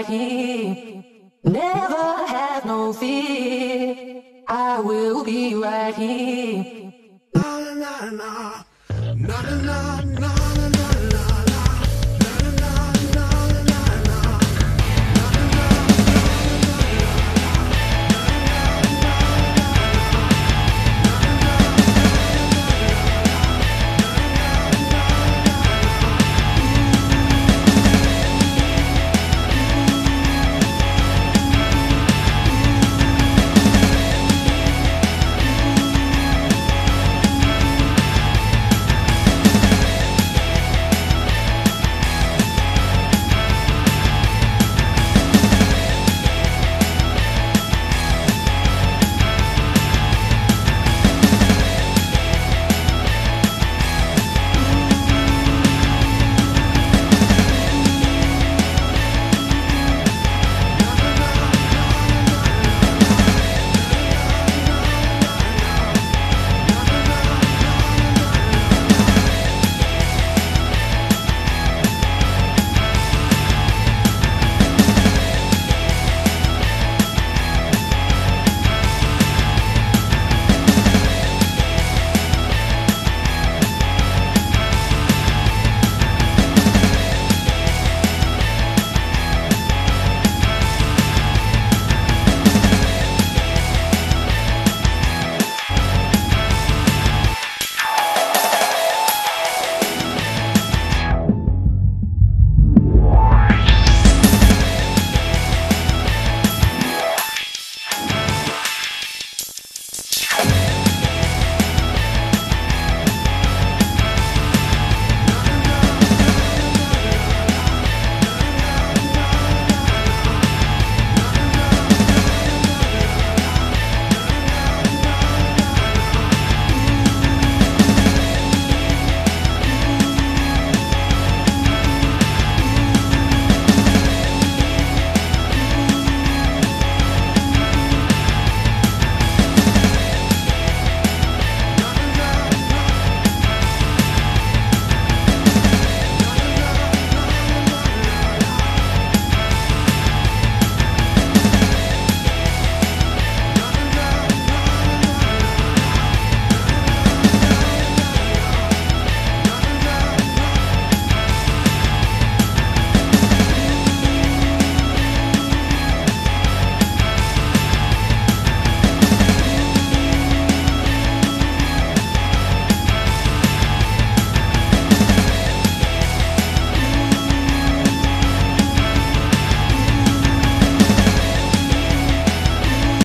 right here. Never have no fear. I will be right here.